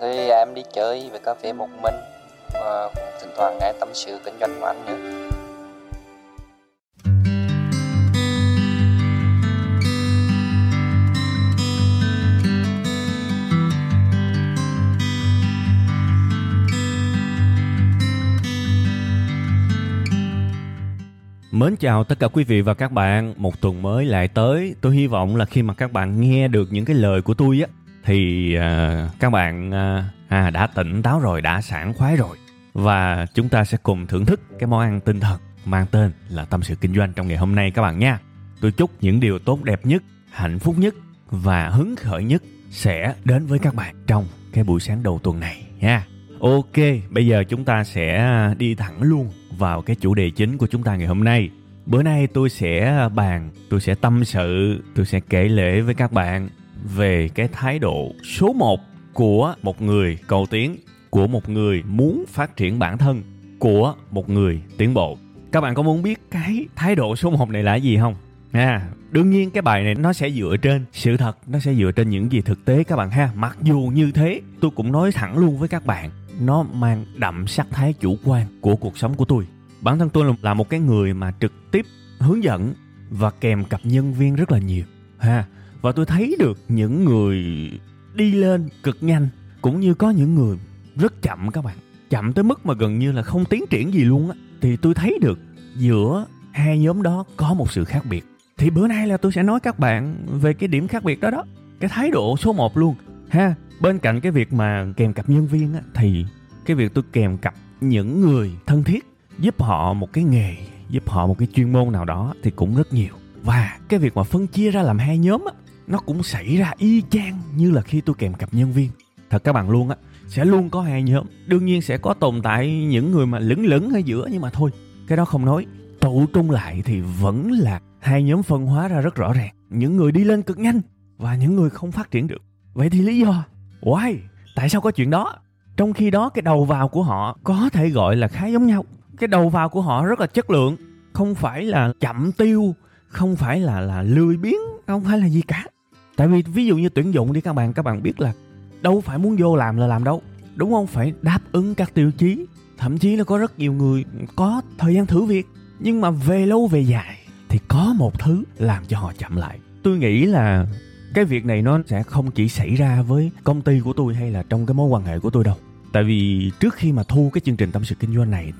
Thì em đi chơi về cà phê một mình và cũng thỉnh thoảng nghe tâm sự kinh doanh của anh nữa. Mến chào tất cả quý vị và các bạn, một tuần mới lại tới. Tôi hy vọng là khi mà các bạn nghe được những cái lời của tôi á thì uh, các bạn uh, à, đã tỉnh táo rồi, đã sảng khoái rồi và chúng ta sẽ cùng thưởng thức cái món ăn tinh thần mang tên là tâm sự kinh doanh trong ngày hôm nay các bạn nha. Tôi chúc những điều tốt đẹp nhất, hạnh phúc nhất và hứng khởi nhất sẽ đến với các bạn trong cái buổi sáng đầu tuần này nha. Ok, bây giờ chúng ta sẽ đi thẳng luôn vào cái chủ đề chính của chúng ta ngày hôm nay. Bữa nay tôi sẽ bàn, tôi sẽ tâm sự, tôi sẽ kể lễ với các bạn về cái thái độ số 1 của một người cầu tiến, của một người muốn phát triển bản thân, của một người tiến bộ. Các bạn có muốn biết cái thái độ số 1 này là gì không? À, đương nhiên cái bài này nó sẽ dựa trên sự thật, nó sẽ dựa trên những gì thực tế các bạn ha. Mặc dù như thế, tôi cũng nói thẳng luôn với các bạn, nó mang đậm sắc thái chủ quan của cuộc sống của tôi. Bản thân tôi là một cái người mà trực tiếp hướng dẫn và kèm cặp nhân viên rất là nhiều ha và tôi thấy được những người đi lên cực nhanh, cũng như có những người rất chậm các bạn. Chậm tới mức mà gần như là không tiến triển gì luôn á. Thì tôi thấy được giữa hai nhóm đó có một sự khác biệt. Thì bữa nay là tôi sẽ nói các bạn về cái điểm khác biệt đó đó. Cái thái độ số 1 luôn. Ha, bên cạnh cái việc mà kèm cặp nhân viên á, thì cái việc tôi kèm cặp những người thân thiết, giúp họ một cái nghề, giúp họ một cái chuyên môn nào đó thì cũng rất nhiều. Và cái việc mà phân chia ra làm hai nhóm á nó cũng xảy ra y chang như là khi tôi kèm cặp nhân viên. Thật các bạn luôn á, sẽ luôn có hai nhóm đương nhiên sẽ có tồn tại những người mà lững lững ở giữa nhưng mà thôi, cái đó không nói. Tụ trung lại thì vẫn là hai nhóm phân hóa ra rất rõ ràng. Những người đi lên cực nhanh và những người không phát triển được. Vậy thì lý do? Why? Tại sao có chuyện đó? Trong khi đó, cái đầu vào của họ có thể gọi là khá giống nhau. Cái đầu vào của họ rất là chất lượng, không phải là chậm tiêu, không phải là là lười biếng, không phải là gì cả tại vì ví dụ như tuyển dụng đi các bạn các bạn biết là đâu phải muốn vô làm là làm đâu. Đúng không? Phải đáp ứng các tiêu chí. Thậm chí là có rất nhiều người có thời gian thử việc nhưng mà về lâu về dài thì có một thứ làm cho họ chậm lại. Tôi nghĩ là cái việc này nó sẽ không chỉ xảy ra với công ty của tôi hay là trong cái mối quan hệ của tôi đâu. Tại vì trước khi mà thu cái chương trình tâm sự kinh doanh này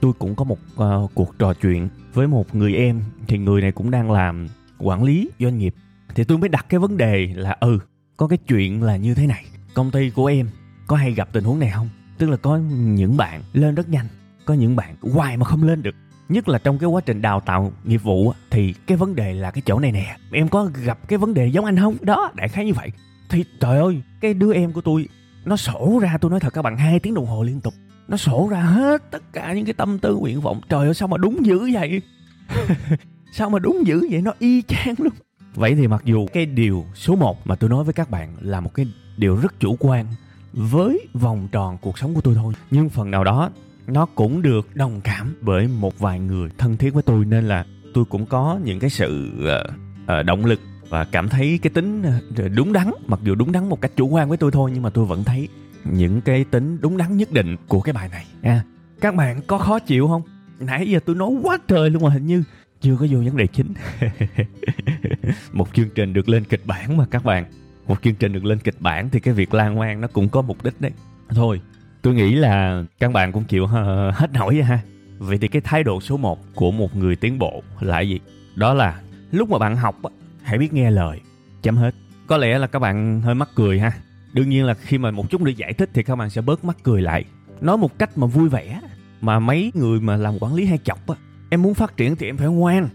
tôi cũng có một uh, cuộc trò chuyện với một người em. Thì người này cũng đang làm quản lý doanh nghiệp thì tôi mới đặt cái vấn đề là ừ có cái chuyện là như thế này. Công ty của em có hay gặp tình huống này không? Tức là có những bạn lên rất nhanh, có những bạn hoài mà không lên được. Nhất là trong cái quá trình đào tạo nghiệp vụ thì cái vấn đề là cái chỗ này nè, em có gặp cái vấn đề giống anh không? Đó, đại khái như vậy. Thì trời ơi, cái đứa em của tôi, nó sổ ra, tôi nói thật các bạn, hai tiếng đồng hồ liên tục. Nó sổ ra hết tất cả những cái tâm tư, nguyện vọng. Trời ơi, sao mà đúng dữ vậy? Sao mà đúng dữ vậy? Nó y chang luôn vậy thì mặc dù cái điều số 1 mà tôi nói với các bạn là một cái điều rất chủ quan với vòng tròn cuộc sống của tôi thôi nhưng phần nào đó nó cũng được đồng cảm bởi một vài người thân thiết với tôi nên là tôi cũng có những cái sự uh, uh, động lực và cảm thấy cái tính ờ, đúng đắn mặc dù đúng đắn một cách chủ quan với tôi thôi nhưng mà tôi vẫn thấy những cái tính đúng đắn nhất định của cái bài này nha. Các bạn có khó chịu không? Nãy giờ tôi nói quá trời luôn mà hình như chưa có vô vấn đề chính. Một chương trình được lên kịch bản mà các bạn. Một chương trình được lên kịch bản thì cái việc lan man nó cũng có mục đích đấy. Thôi, tôi nghĩ là các bạn cũng chịu hết nổi ha. Vậy thì cái thái độ số 1 của một người tiến bộ là gì? Đó là lúc mà bạn học hãy biết nghe lời, chấm hết. Có lẽ là các bạn hơi mắc cười ha. Đương nhiên là khi mà một chút nữa giải thích thì các bạn sẽ bớt mắc cười lại. Nói một cách mà vui vẻ mà mấy người mà làm quản lý hay chọc á em muốn phát triển thì em phải ngoan.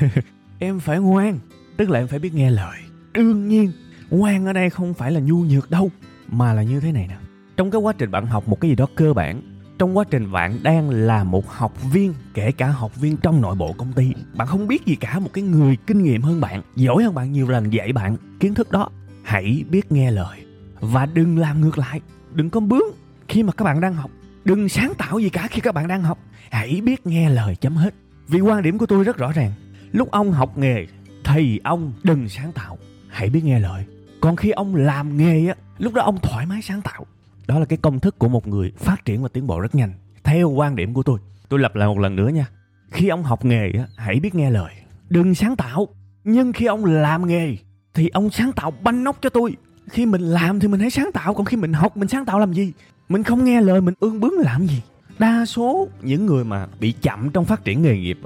Em phải ngoan, tức là em phải biết nghe lời. Đương nhiên, ngoan ở đây không phải là nhu nhược đâu, mà là như thế này nè. Trong cái quá trình bạn học một cái gì đó cơ bản, trong quá trình bạn đang là một học viên, kể cả học viên trong nội bộ công ty, bạn không biết gì cả, một cái người kinh nghiệm hơn bạn, giỏi hơn bạn, nhiều lần dạy bạn kiến thức đó, hãy biết nghe lời. Và đừng làm ngược lại, đừng có bướng khi mà các bạn đang học, đừng sáng tạo gì cả khi các bạn đang học hãy biết nghe lời chấm hết. Vì quan điểm của tôi rất rõ ràng. Lúc ông học nghề thì ông đừng sáng tạo. Hãy biết nghe lời. Còn khi ông làm nghề á, lúc đó ông thoải mái sáng tạo. Đó là cái công thức của một người phát triển và tiến bộ rất nhanh. Theo quan điểm của tôi tôi lặp lại một lần nữa nha. Khi ông học nghề á, hãy biết nghe lời. Đừng sáng tạo. Nhưng khi ông làm nghề, thì ông sáng tạo banh nóc cho tôi. Khi mình làm thì mình hãy sáng tạo. Còn khi mình học, mình sáng tạo làm gì? Mình không nghe lời, mình ương bướng làm gì? Đa số những người mà bị chậm trong phát triển nghề nghiệp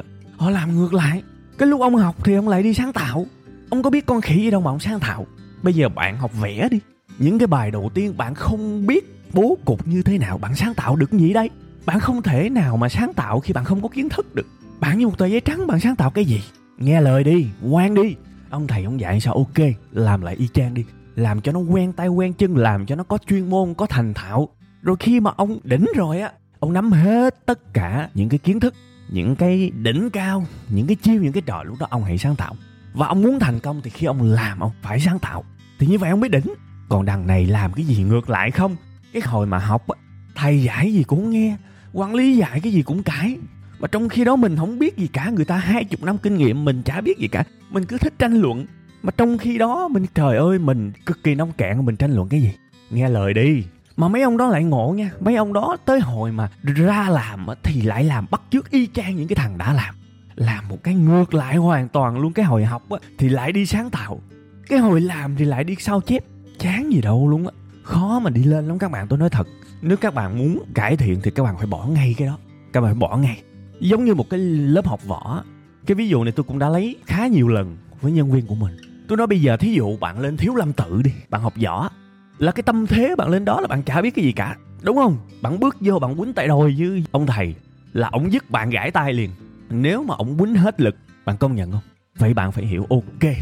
họ làm ngược lại. Cái lúc ông học thì ông lại đi sáng tạo. Ông có biết con khỉ gì đâu mà ông sáng tạo. Bây giờ bạn học vẽ đi. Những cái bài đầu tiên bạn không biết bố cục như thế nào bạn sáng tạo được gì đây. Bạn không thể nào mà sáng tạo khi bạn không có kiến thức được. Bạn như một tờ giấy trắng, bạn sáng tạo cái gì? Nghe lời đi, ngoan đi. Ông thầy ông dạy sao? Ok, làm lại y chang đi. Làm cho nó quen tay quen chân, làm cho nó có chuyên môn, có thành thạo. Rồi khi mà ông đỉnh rồi á ông nắm hết tất cả những cái kiến thức, những cái đỉnh cao, những cái chiêu, những cái trò lúc đó ông hãy sáng tạo. Và ông muốn thành công thì khi ông làm, ông phải sáng tạo. Thì như vậy ông mới đỉnh. Còn đằng này làm cái gì ngược lại không? Cái hồi mà học thầy dạy gì cũng nghe, quản lý dạy cái gì cũng cãi mà trong khi đó mình không biết gì cả, người ta hai chục năm kinh nghiệm, mình chả biết gì cả. Mình cứ thích tranh luận. Mà trong khi đó mình, trời ơi, mình cực kỳ nông cạn, mình tranh luận cái gì? Nghe lời đi mà mấy ông đó lại ngộ nha. Mấy ông đó tới hồi mà ra làm thì lại làm bắt chước y chang những cái thằng đã làm. Làm một cái ngược lại hoàn toàn luôn cái hồi học á, thì lại đi sáng tạo. Cái hồi làm thì lại đi sao chép. Chán gì đâu luôn á. Khó mà đi lên lắm các bạn, tôi nói thật. Nếu các bạn muốn cải thiện thì các bạn phải bỏ ngay cái đó. Các bạn phải bỏ ngay. Giống như một cái lớp học võ cái ví dụ này tôi cũng đã lấy khá nhiều lần với nhân viên của mình. Tôi nói bây giờ thí dụ bạn lên thiếu lâm tự đi, bạn học võ là cái tâm thế bạn lên đó là bạn chả biết cái gì cả, đúng không? Bạn bước vô, bạn quýnh tay đôi với ông thầy là ông dứt bạn gãi tay liền. Nếu mà ông quýnh hết lực, bạn công nhận không? Vậy bạn phải hiểu, ok,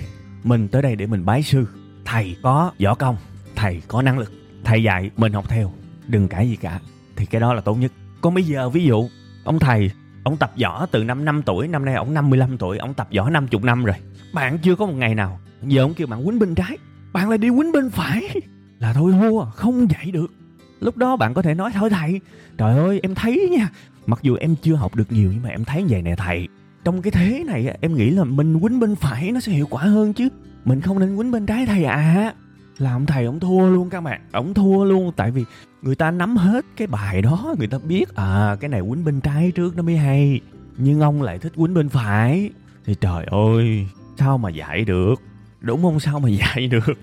mình tới đây để mình bái sư. Thầy có võ công, thầy có năng lực, thầy dạy mình học theo. Đừng cãi gì cả, thì cái đó là tốt nhất. Còn bây giờ, ví dụ, ông thầy, ông tập võ từ năm 5 tuổi, năm nay ông 55 tuổi, ông tập võ 50 năm rồi. Bạn chưa có một ngày nào, giờ ông kêu bạn quýnh bên trái, bạn lại đi quýnh bên phải là thôi thua, không dạy được. Lúc đó bạn có thể nói, thôi thầy, trời ơi, em thấy nha, mặc dù em chưa học được nhiều nhưng mà em thấy vậy nè thầy. Trong cái thế này em nghĩ là mình quýnh bên phải nó sẽ hiệu quả hơn chứ. Mình không nên quýnh bên trái thầy à là ông thầy ông thua luôn các bạn, ông thua luôn. Tại vì người ta nắm hết cái bài đó, người ta biết à cái này quýnh bên trái trước nó mới hay. Nhưng ông lại thích quýnh bên phải. Thì trời ơi, sao mà dạy được? Đúng không? Sao mà dạy được?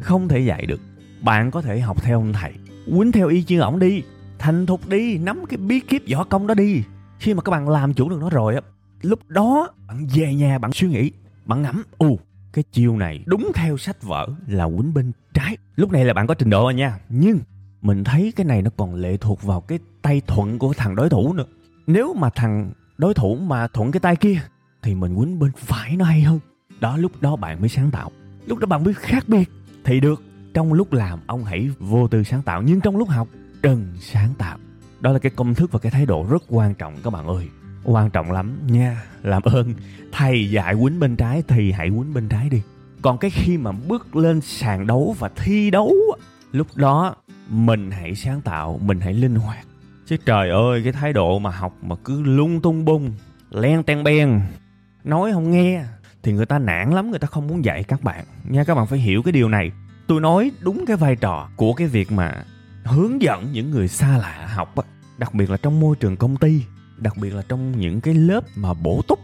Không thể dạy được bạn có thể học theo ông thầy. Quýnh theo y như ổng đi. Thành thục đi. Nắm cái bí kíp võ công đó đi. Khi mà các bạn làm chủ được nó rồi á, lúc đó bạn về nhà bạn suy nghĩ, bạn ngẫm ù cái chiêu này đúng theo sách vở là quýnh bên trái. Lúc này là bạn có trình độ rồi nha. Nhưng mình thấy cái này nó còn lệ thuộc vào cái tay thuận của thằng đối thủ nữa. Nếu mà thằng đối thủ mà thuận cái tay kia, thì mình quýnh bên phải nó hay hơn. Đó, lúc đó bạn mới sáng tạo. Lúc đó bạn mới khác biệt. Thì được trong lúc làm, ông hãy vô tư sáng tạo. Nhưng trong lúc học đừng sáng tạo. Đó là cái công thức và cái thái độ rất quan trọng các bạn ơi. Quan trọng lắm nha. Làm ơn. Thầy dạy quýnh bên trái thì hãy quýnh bên trái đi. Còn cái khi mà bước lên sàn đấu và thi đấu lúc đó mình hãy sáng tạo, mình hãy linh hoạt. Chứ trời ơi, cái thái độ mà học mà cứ lung tung bung, len ten ben. Nói không nghe thì người ta nản lắm, người ta không muốn dạy các bạn. Nha, các bạn phải hiểu cái điều này tôi nói đúng cái vai trò của cái việc mà hướng dẫn những người xa lạ học đặc biệt là trong môi trường công ty, đặc biệt là trong những cái lớp mà bổ túc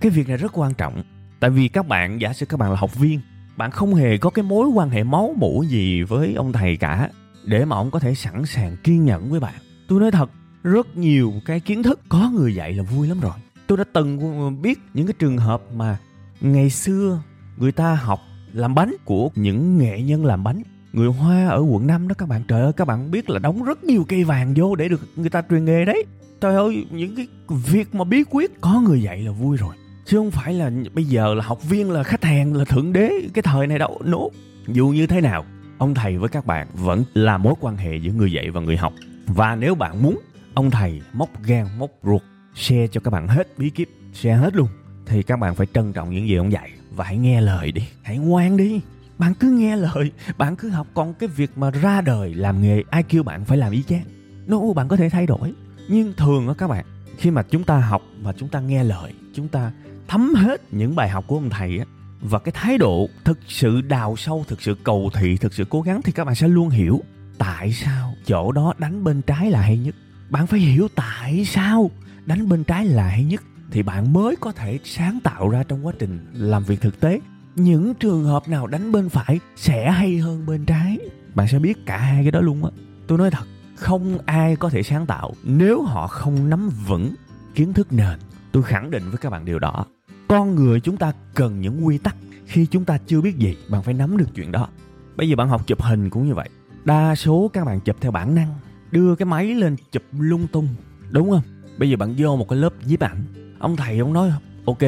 cái việc này rất quan trọng. Tại vì các bạn, giả sử các bạn là học viên, bạn không hề có cái mối quan hệ máu mủ gì với ông thầy cả, để mà ông có thể sẵn sàng kiên nhẫn với bạn. Tôi nói thật, rất nhiều cái kiến thức có người dạy là vui lắm rồi. Tôi đã từng biết những cái trường hợp mà ngày xưa người ta học làm bánh của những nghệ nhân làm bánh. Người hoa ở quận 5 đó các bạn, trời ơi, các bạn biết là đóng rất nhiều cây vàng vô để được người ta truyền nghề đấy. Trời ơi, những cái việc mà bí quyết, có người dạy là vui rồi. Chứ không phải là bây giờ là học viên, là khách hàng, là thượng đế, cái thời này đâu nốt dù như thế nào, ông thầy với các bạn vẫn là mối quan hệ giữa người dạy và người học. Và nếu bạn muốn, ông thầy móc gan móc ruột, share cho các bạn hết bí kíp, share hết luôn, thì các bạn phải trân trọng những gì ông dạy và hãy nghe lời đi. Hãy ngoan đi. Bạn cứ nghe lời. Bạn cứ học. Còn cái việc mà ra đời làm nghề ai kêu bạn phải làm y chang. No, bạn có thể thay đổi. Nhưng thường á các bạn, khi mà chúng ta học và chúng ta nghe lời, chúng ta thấm hết những bài học của ông thầy á, và cái thái độ thực sự đào sâu, thực sự cầu thị, thực sự cố gắng thì các bạn sẽ luôn hiểu tại sao chỗ đó đánh bên trái là hay nhất. Bạn phải hiểu tại sao đánh bên trái là hay nhất thì bạn mới có thể sáng tạo ra trong quá trình làm việc thực tế. Những trường hợp nào đánh bên phải sẽ hay hơn bên trái. Bạn sẽ biết cả hai cái đó luôn á. Tôi nói thật, không ai có thể sáng tạo nếu họ không nắm vững kiến thức nền. Tôi khẳng định với các bạn điều đó. Con người chúng ta cần những quy tắc. Khi chúng ta chưa biết gì, bạn phải nắm được chuyện đó. Bây giờ bạn học chụp hình cũng như vậy. Đa số các bạn chụp theo bản năng. Đưa cái máy lên chụp lung tung. Đúng không? Bây giờ bạn vô một cái lớp nhiếp ảnh ông thầy ông nói, ok,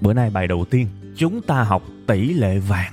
bữa nay bài đầu tiên, chúng ta học tỷ lệ vàng.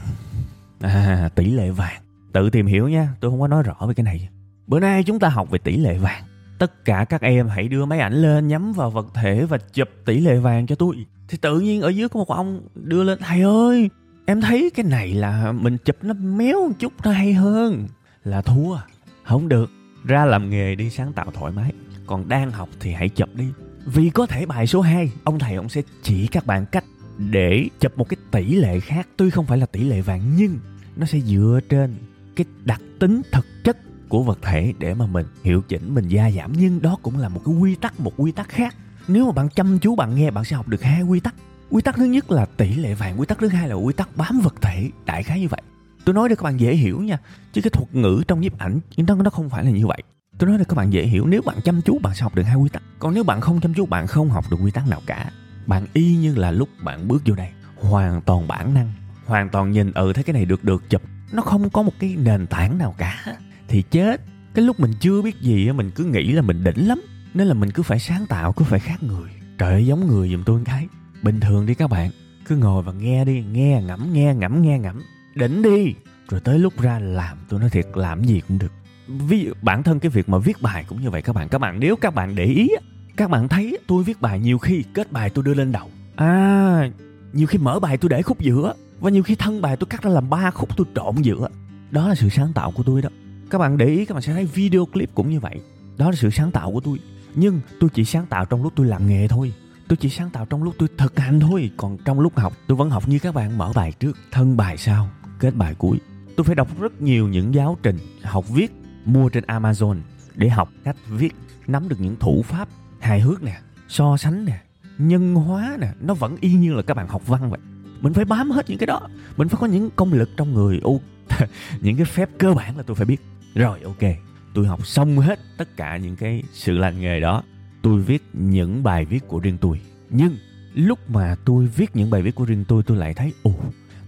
À tỷ lệ vàng. Tự tìm hiểu nha, tôi không có nói rõ về cái này. Bữa nay chúng ta học về tỷ lệ vàng. Tất cả các em hãy đưa máy ảnh lên, nhắm vào vật thể và chụp tỷ lệ vàng cho tôi. Thì tự nhiên ở dưới có một ông đưa lên, thầy ơi, em thấy cái này là mình chụp nó méo một chút nó hay hơn. Là thua. Không được, ra làm nghề đi sáng tạo thoải mái. Còn đang học thì hãy chụp đi vì có thể bài số 2 ông thầy ông sẽ chỉ các bạn cách để chụp một cái tỷ lệ khác. Tuy không phải là tỷ lệ vàng, nhưng nó sẽ dựa trên cái đặc tính thực chất của vật thể để mà mình hiệu chỉnh, mình gia giảm. Nhưng đó cũng là một cái quy tắc, một quy tắc khác. Nếu mà bạn chăm chú, bạn nghe, bạn sẽ học được hai quy tắc. Quy tắc thứ nhất là tỷ lệ vàng, quy tắc thứ hai là quy tắc bám vật thể. Đại khái như vậy. Tôi nói để các bạn dễ hiểu nha. Chứ cái thuật ngữ trong nhiếp ảnh, nó nó không phải là như vậy tôi nói để các bạn dễ hiểu, nếu bạn chăm chú, bạn sẽ học được hai quy tắc. Còn nếu bạn không chăm chú, bạn không học được quy tắc nào cả. Bạn y như là lúc bạn bước vô đây. Hoàn toàn bản năng, hoàn toàn nhìn ừ thấy cái này được được, chụp. Nó không có một cái nền tảng nào cả. Thì chết. Cái lúc mình chưa biết gì mình cứ nghĩ là mình đỉnh lắm. Nên là mình cứ phải sáng tạo, cứ phải khác người. Trời ơi, giống người giùm tôi cái. Bình thường đi các bạn. Cứ ngồi và nghe đi, nghe ngẫm nghe ngẫm nghe ngẫm. Đỉnh đi. Rồi tới lúc ra làm, tôi nói thiệt, làm gì cũng được ví dụ, bản thân cái việc mà viết bài cũng như vậy các bạn. Các bạn, nếu các bạn để ý các bạn thấy tôi viết bài nhiều khi kết bài tôi đưa lên đầu. À nhiều khi mở bài tôi để khúc giữa và nhiều khi thân bài tôi cắt ra làm ba khúc tôi trộn giữa. Đó là sự sáng tạo của tôi đó. Các bạn để ý, các bạn sẽ thấy video clip cũng như vậy. Đó là sự sáng tạo của tôi. Nhưng tôi chỉ sáng tạo trong lúc tôi làm nghề thôi. Tôi chỉ sáng tạo trong lúc tôi thực hành thôi. Còn trong lúc học, tôi vẫn học như các bạn, mở bài trước, thân bài sau, kết bài cuối. Tôi phải đọc rất nhiều những giáo trình, học viết mua trên amazon để học cách viết, nắm được những thủ pháp hài hước nè, so sánh nè, nhân hóa nè. Nó vẫn y như là các bạn học văn vậy. Mình phải bám hết những cái đó. Mình phải có những công lực trong người. Ô, những cái phép cơ bản là tôi phải biết. Rồi, ok. Tôi học xong hết tất cả những cái sự lành nghề đó. Tôi viết những bài viết của riêng tôi. Nhưng lúc mà tôi viết những bài viết của riêng tôi tôi lại thấy, ồ,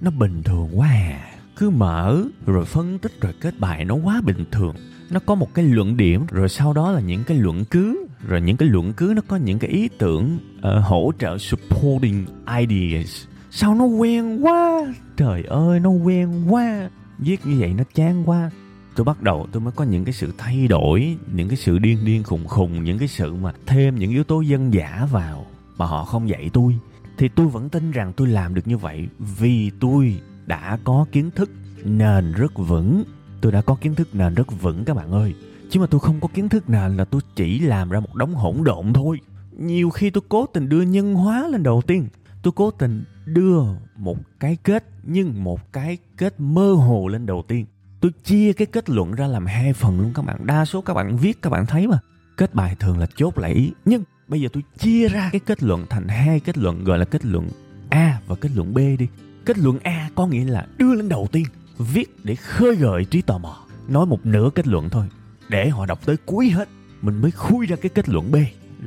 nó bình thường quá à cứ mở rồi phân tích rồi kết bài. Nó quá bình thường. Nó có một cái luận điểm rồi sau đó là những cái luận cứ. Rồi những cái luận cứ nó có những cái ý tưởng uh, hỗ trợ supporting ideas. Sao nó quen quá? Trời ơi nó quen quá. Viết như vậy nó chán quá. Tôi bắt đầu tôi mới có những cái sự thay đổi những cái sự điên điên khùng khùng những cái sự mà thêm những yếu tố dân giả vào mà họ không dạy tôi. Thì tôi vẫn tin rằng tôi làm được như vậy vì tôi đã có kiến thức nền rất vững. Tôi đã có kiến thức nền rất vững các bạn ơi. Chứ mà tôi không có kiến thức nền là tôi chỉ làm ra một đống hỗn độn thôi. Nhiều khi tôi cố tình đưa nhân hóa lên đầu tiên. Tôi cố tình đưa một cái kết, nhưng một cái kết mơ hồ lên đầu tiên. Tôi chia cái kết luận ra làm hai phần luôn các bạn. Đa số các bạn viết các bạn thấy mà. Kết bài thường là chốt lại ý. Nhưng bây giờ tôi chia ra cái kết luận thành hai kết luận, gọi là kết luận a và kết luận b đi kết luận a có nghĩa là đưa lên đầu tiên, viết để khơi gợi trí tò mò. Nói một nửa kết luận thôi, để họ đọc tới cuối hết, mình mới khui ra cái kết luận b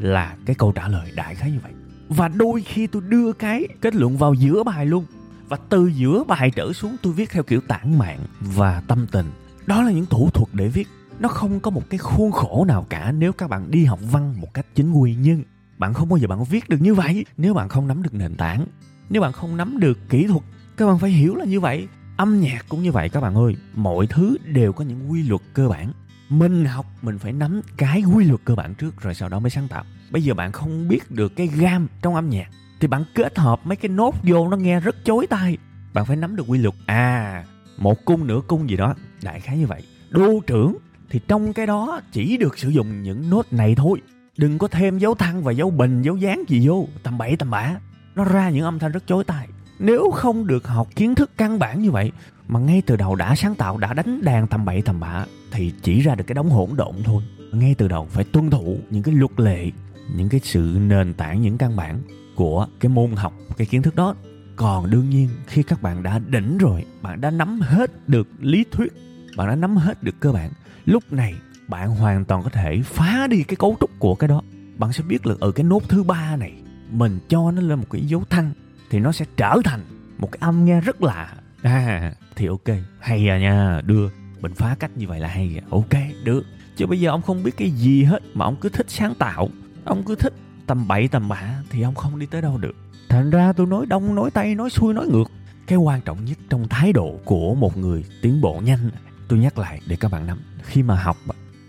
là cái câu trả lời đại khái như vậy. Và đôi khi tôi đưa cái kết luận vào giữa bài luôn. Và từ giữa bài trở xuống tôi viết theo kiểu tản mạn và tâm tình. Đó là những thủ thuật để viết. Nó không có một cái khuôn khổ nào cả nếu các bạn đi học văn một cách chính quy. Nhưng bạn không bao giờ bạn viết được như vậy. Nếu bạn không nắm được nền tảng nếu bạn không nắm được kỹ thuật, các bạn phải hiểu là như vậy. Âm nhạc cũng như vậy các bạn ơi, mọi thứ đều có những quy luật cơ bản. Mình học, mình phải nắm cái quy luật cơ bản trước rồi sau đó mới sáng tạo. Bây giờ bạn không biết được cái gam trong âm nhạc, thì bạn kết hợp mấy cái nốt vô nó nghe rất chối tai. Bạn phải nắm được quy luật. À một cung, nửa cung gì đó, đại khái như vậy. Đô trưởng, thì trong cái đó chỉ được sử dụng những nốt này thôi. Đừng có thêm dấu thăng và dấu bình, dấu dáng gì vô, tầm bậy tầm bạ nó ra những âm thanh rất chối tai. Nếu không được học kiến thức căn bản như vậy, mà ngay từ đầu đã sáng tạo, đã đánh đàn tầm bậy tầm bạ, thì chỉ ra được cái đống hỗn độn thôi. Ngay từ đầu phải tuân thủ những cái luật lệ, những cái sự nền tảng, những căn bản của cái môn học, cái kiến thức đó. Còn đương nhiên, khi các bạn đã đỉnh rồi, bạn đã nắm hết được lý thuyết, bạn đã nắm hết được cơ bản, lúc này bạn hoàn toàn có thể phá đi cái cấu trúc của cái đó. Bạn sẽ biết là ở ừ, cái nốt thứ ba này mình cho nó lên một cái dấu thăng thì nó sẽ trở thành một cái âm nghe rất lạ. À thì ok, hay à nha, đưa, mình phá cách như vậy là hay à. ok được chứ bây giờ ông không biết cái gì hết mà ông cứ thích sáng tạo, ông cứ thích tầm bậy tầm bạ thì ông không đi tới đâu được. Thành ra tôi nói đông, nói tây, nói xuôi, nói ngược. Cái quan trọng nhất trong thái độ của một người tiến bộ nhanh, tôi nhắc lại để các bạn nắm. Khi mà học,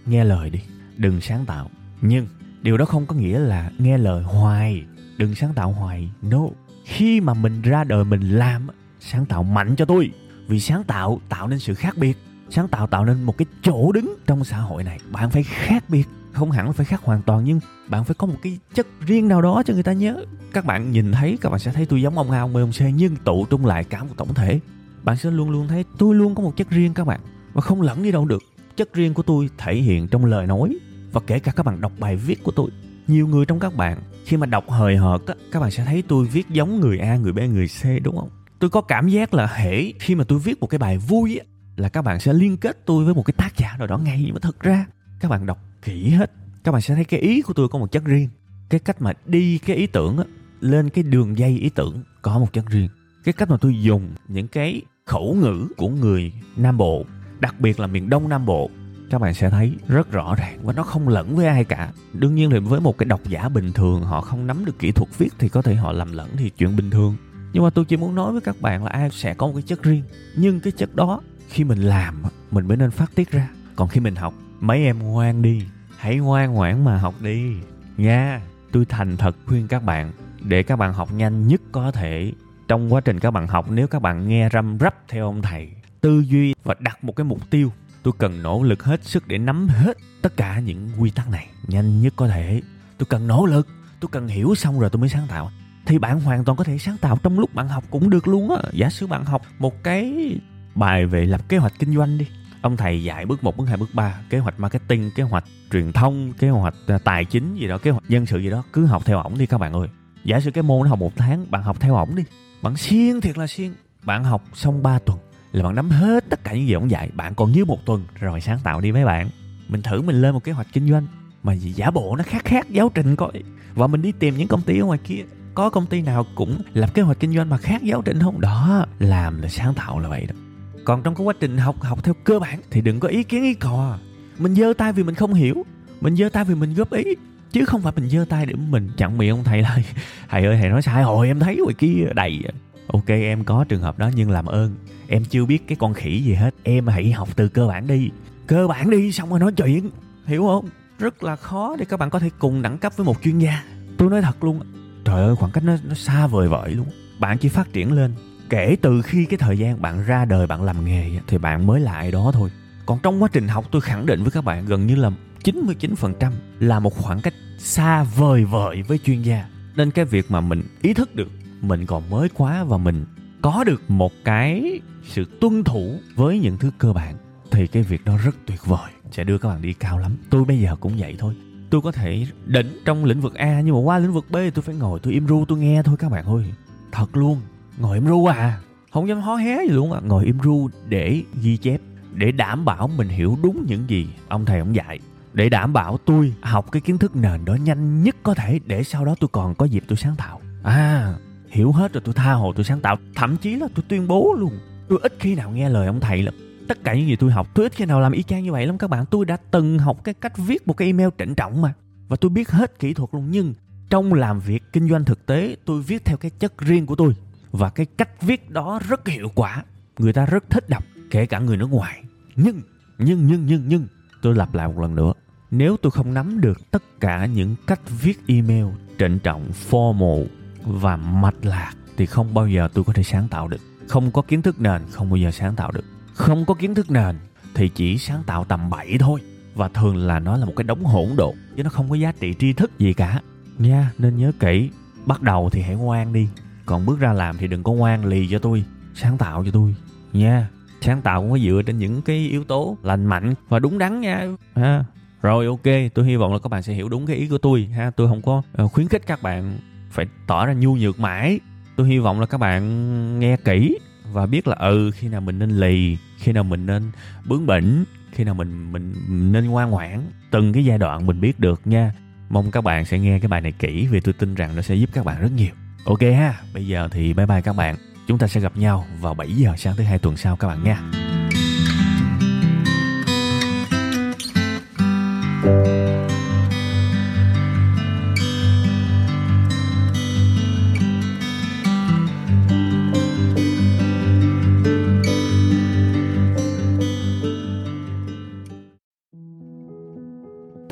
nghe lời đi, đừng sáng tạo. Nhưng điều đó không có nghĩa là nghe lời hoài đừng sáng tạo hoài. No. Khi mà mình ra đời, mình làm, sáng tạo mạnh cho tôi. Vì sáng tạo tạo nên sự khác biệt. Sáng tạo tạo nên một cái chỗ đứng trong xã hội này. Bạn phải khác biệt. Không hẳn phải khác hoàn toàn, nhưng bạn phải có một cái chất riêng nào đó cho người ta nhớ. Các bạn nhìn thấy, các bạn sẽ thấy tôi giống ông A, ông B, ông C, nhưng tụ trung lại cả một tổng thể. Bạn sẽ luôn luôn thấy tôi luôn có một chất riêng các bạn. Và không lẫn đi đâu được. Chất riêng của tôi thể hiện trong lời nói và kể cả các bạn đọc bài viết của tôi nhiều người trong các bạn, khi mà đọc hời hợt á, các bạn sẽ thấy tôi viết giống người a, người b, người c, đúng không? Tôi có cảm giác là hễ khi mà tôi viết một cái bài vui á, là các bạn sẽ liên kết tôi với một cái tác giả nào đó ngay nhưng mà thực ra, các bạn đọc kỹ hết, các bạn sẽ thấy cái ý của tôi có một chất riêng. Cái cách mà đi cái ý tưởng á, lên cái đường dây ý tưởng có một chất riêng. Cái cách mà tôi dùng những cái khẩu ngữ của người nam bộ, đặc biệt là miền đông nam bộ các bạn sẽ thấy rất rõ ràng và nó không lẫn với ai cả. Đương nhiên thì với một cái độc giả bình thường, họ không nắm được kỹ thuật viết thì có thể họ lầm lẫn thì chuyện bình thường. Nhưng mà tôi chỉ muốn nói với các bạn là ai sẽ có một cái chất riêng. Nhưng cái chất đó, khi mình làm, mình mới nên phát tiết ra. Còn khi mình học, mấy em ngoan đi. Hãy ngoan ngoãn mà học đi. Nha, tôi thành thật khuyên các bạn, để các bạn học nhanh nhất có thể. Trong quá trình các bạn học, nếu các bạn nghe răm rắp theo ông thầy, tư duy và đặt một cái mục tiêu tôi cần nỗ lực hết sức để nắm hết tất cả những quy tắc này. Nhanh nhất có thể. Tôi cần nỗ lực. Tôi cần hiểu xong rồi tôi mới sáng tạo. Thì bạn hoàn toàn có thể sáng tạo trong lúc bạn học cũng được luôn á. Giả sử bạn học một cái bài về lập kế hoạch kinh doanh đi. Ông thầy dạy bước 1, bước 2, bước 3 kế hoạch marketing kế hoạch truyền thông kế hoạch à, tài chính gì đó kế hoạch nhân sự gì đó cứ học theo ổng đi các bạn ơi. Giả sử cái môn nó học một tháng bạn học theo ổng đi. Bạn siêng thiệt là siêng. Bạn học xong 3 tuần là bạn nắm hết tất cả những gì ông dạy. Bạn còn dưới một tuần rồi sáng tạo đi mấy bạn. Mình thử mình lên một kế hoạch kinh doanh mà gì giả bộ nó khác khác giáo trình coi. Và mình đi tìm những công ty ở ngoài kia. Có công ty nào cũng lập kế hoạch kinh doanh mà khác giáo trình không? Đó, làm là sáng tạo là vậy đó. Còn trong cái quá trình học học theo cơ bản thì đừng có ý kiến ý cò. Mình giơ tay vì mình không hiểu. Mình giơ tay vì mình góp ý. Chứ không phải mình giơ tay để mình chặn miệng ông thầy lại. Thầy ơi, thầy nói sai, hồi em thấy ngoài kia đầy. Ok, em có trường hợp đó nhưng làm ơn em chưa biết cái con khỉ gì hết. Em hãy học từ cơ bản đi. Cơ bản đi xong rồi nói chuyện. Hiểu không? Rất là khó để các bạn có thể cùng đẳng cấp với một chuyên gia. Tôi nói thật luôn trời ơi, khoảng cách nó nó xa vời vợi luôn bạn chỉ phát triển lên. Kể từ khi cái thời gian bạn ra đời, bạn làm nghề thì bạn mới lại đó thôi. Còn trong quá trình học, tôi khẳng định với các bạn gần như là 99% là một khoảng cách xa vời vợi với chuyên gia. Nên cái việc mà mình ý thức được mình còn mới quá và mình có được một cái sự tuân thủ với những thứ cơ bản, thì cái việc đó rất tuyệt vời, sẽ đưa các bạn đi cao lắm. Tôi bây giờ cũng vậy thôi. Tôi có thể đỉnh trong lĩnh vực a, nhưng mà qua lĩnh vực b tôi phải ngồi, tôi im ru, tôi nghe thôi các bạn ơi. Thật luôn, ngồi im ru à? Không dám hó hé gì luôn à ngồi im ru để ghi chép, để đảm bảo mình hiểu đúng những gì ông thầy ông dạy. Để đảm bảo tôi học cái kiến thức nền đó nhanh nhất có thể, để sau đó tôi còn có dịp tôi sáng tạo. À hiểu hết rồi tôi tha hồ tôi sáng tạo. Thậm chí là tôi tuyên bố luôn, tôi ít khi nào nghe lời ông thầy lắm. Tất cả những gì tôi học, tôi ít khi nào làm y chang như vậy lắm các bạn. Tôi đã từng học cái cách viết một cái email trịnh trọng mà. Và tôi biết hết kỹ thuật luôn. Nhưng trong làm việc kinh doanh thực tế, tôi viết theo cái chất riêng của tôi. Và cái cách viết đó rất hiệu quả. Người ta rất thích đọc, kể cả người nước ngoài. Nhưng nhưng nhưng nhưng nhưng, tôi lặp lại một lần nữa. Nếu tôi không nắm được tất cả những cách viết email trịnh trọng, formal và mạch lạc thì không bao giờ tôi có thể sáng tạo được. Không có kiến thức nền, không bao giờ sáng tạo được. Không có kiến thức nền thì chỉ sáng tạo tầm bậy thôi. Và thường là nó là một cái đống hỗn độn, chứ nó không có giá trị tri thức gì cả. Nha, nên nhớ kỹ, bắt đầu thì hãy ngoan đi. Còn bước ra làm thì đừng có ngoan lì cho tôi, sáng tạo cho tôi. Nha, sáng tạo cũng phải dựa trên những cái yếu tố lành mạnh và đúng đắn nha. Ha, rồi ok, tôi hy vọng là các bạn sẽ hiểu đúng cái ý của tôi. Ha, tôi không có ờ, khuyến khích các bạn phải tỏ ra nhu nhược mãi. Tôi hy vọng là các bạn nghe kỹ và biết là ừ khi nào mình nên lì, khi nào mình nên bướng bỉnh, khi nào mình mình nên ngoan ngoãn, từng cái giai đoạn mình biết được nha. Mong các bạn sẽ nghe cái bài này kỹ vì tôi tin rằng nó sẽ giúp các bạn rất nhiều. Ok ha, bây giờ thì bye bye các bạn. Chúng ta sẽ gặp nhau vào 7 giờ sáng thứ hai tuần sau các bạn nha.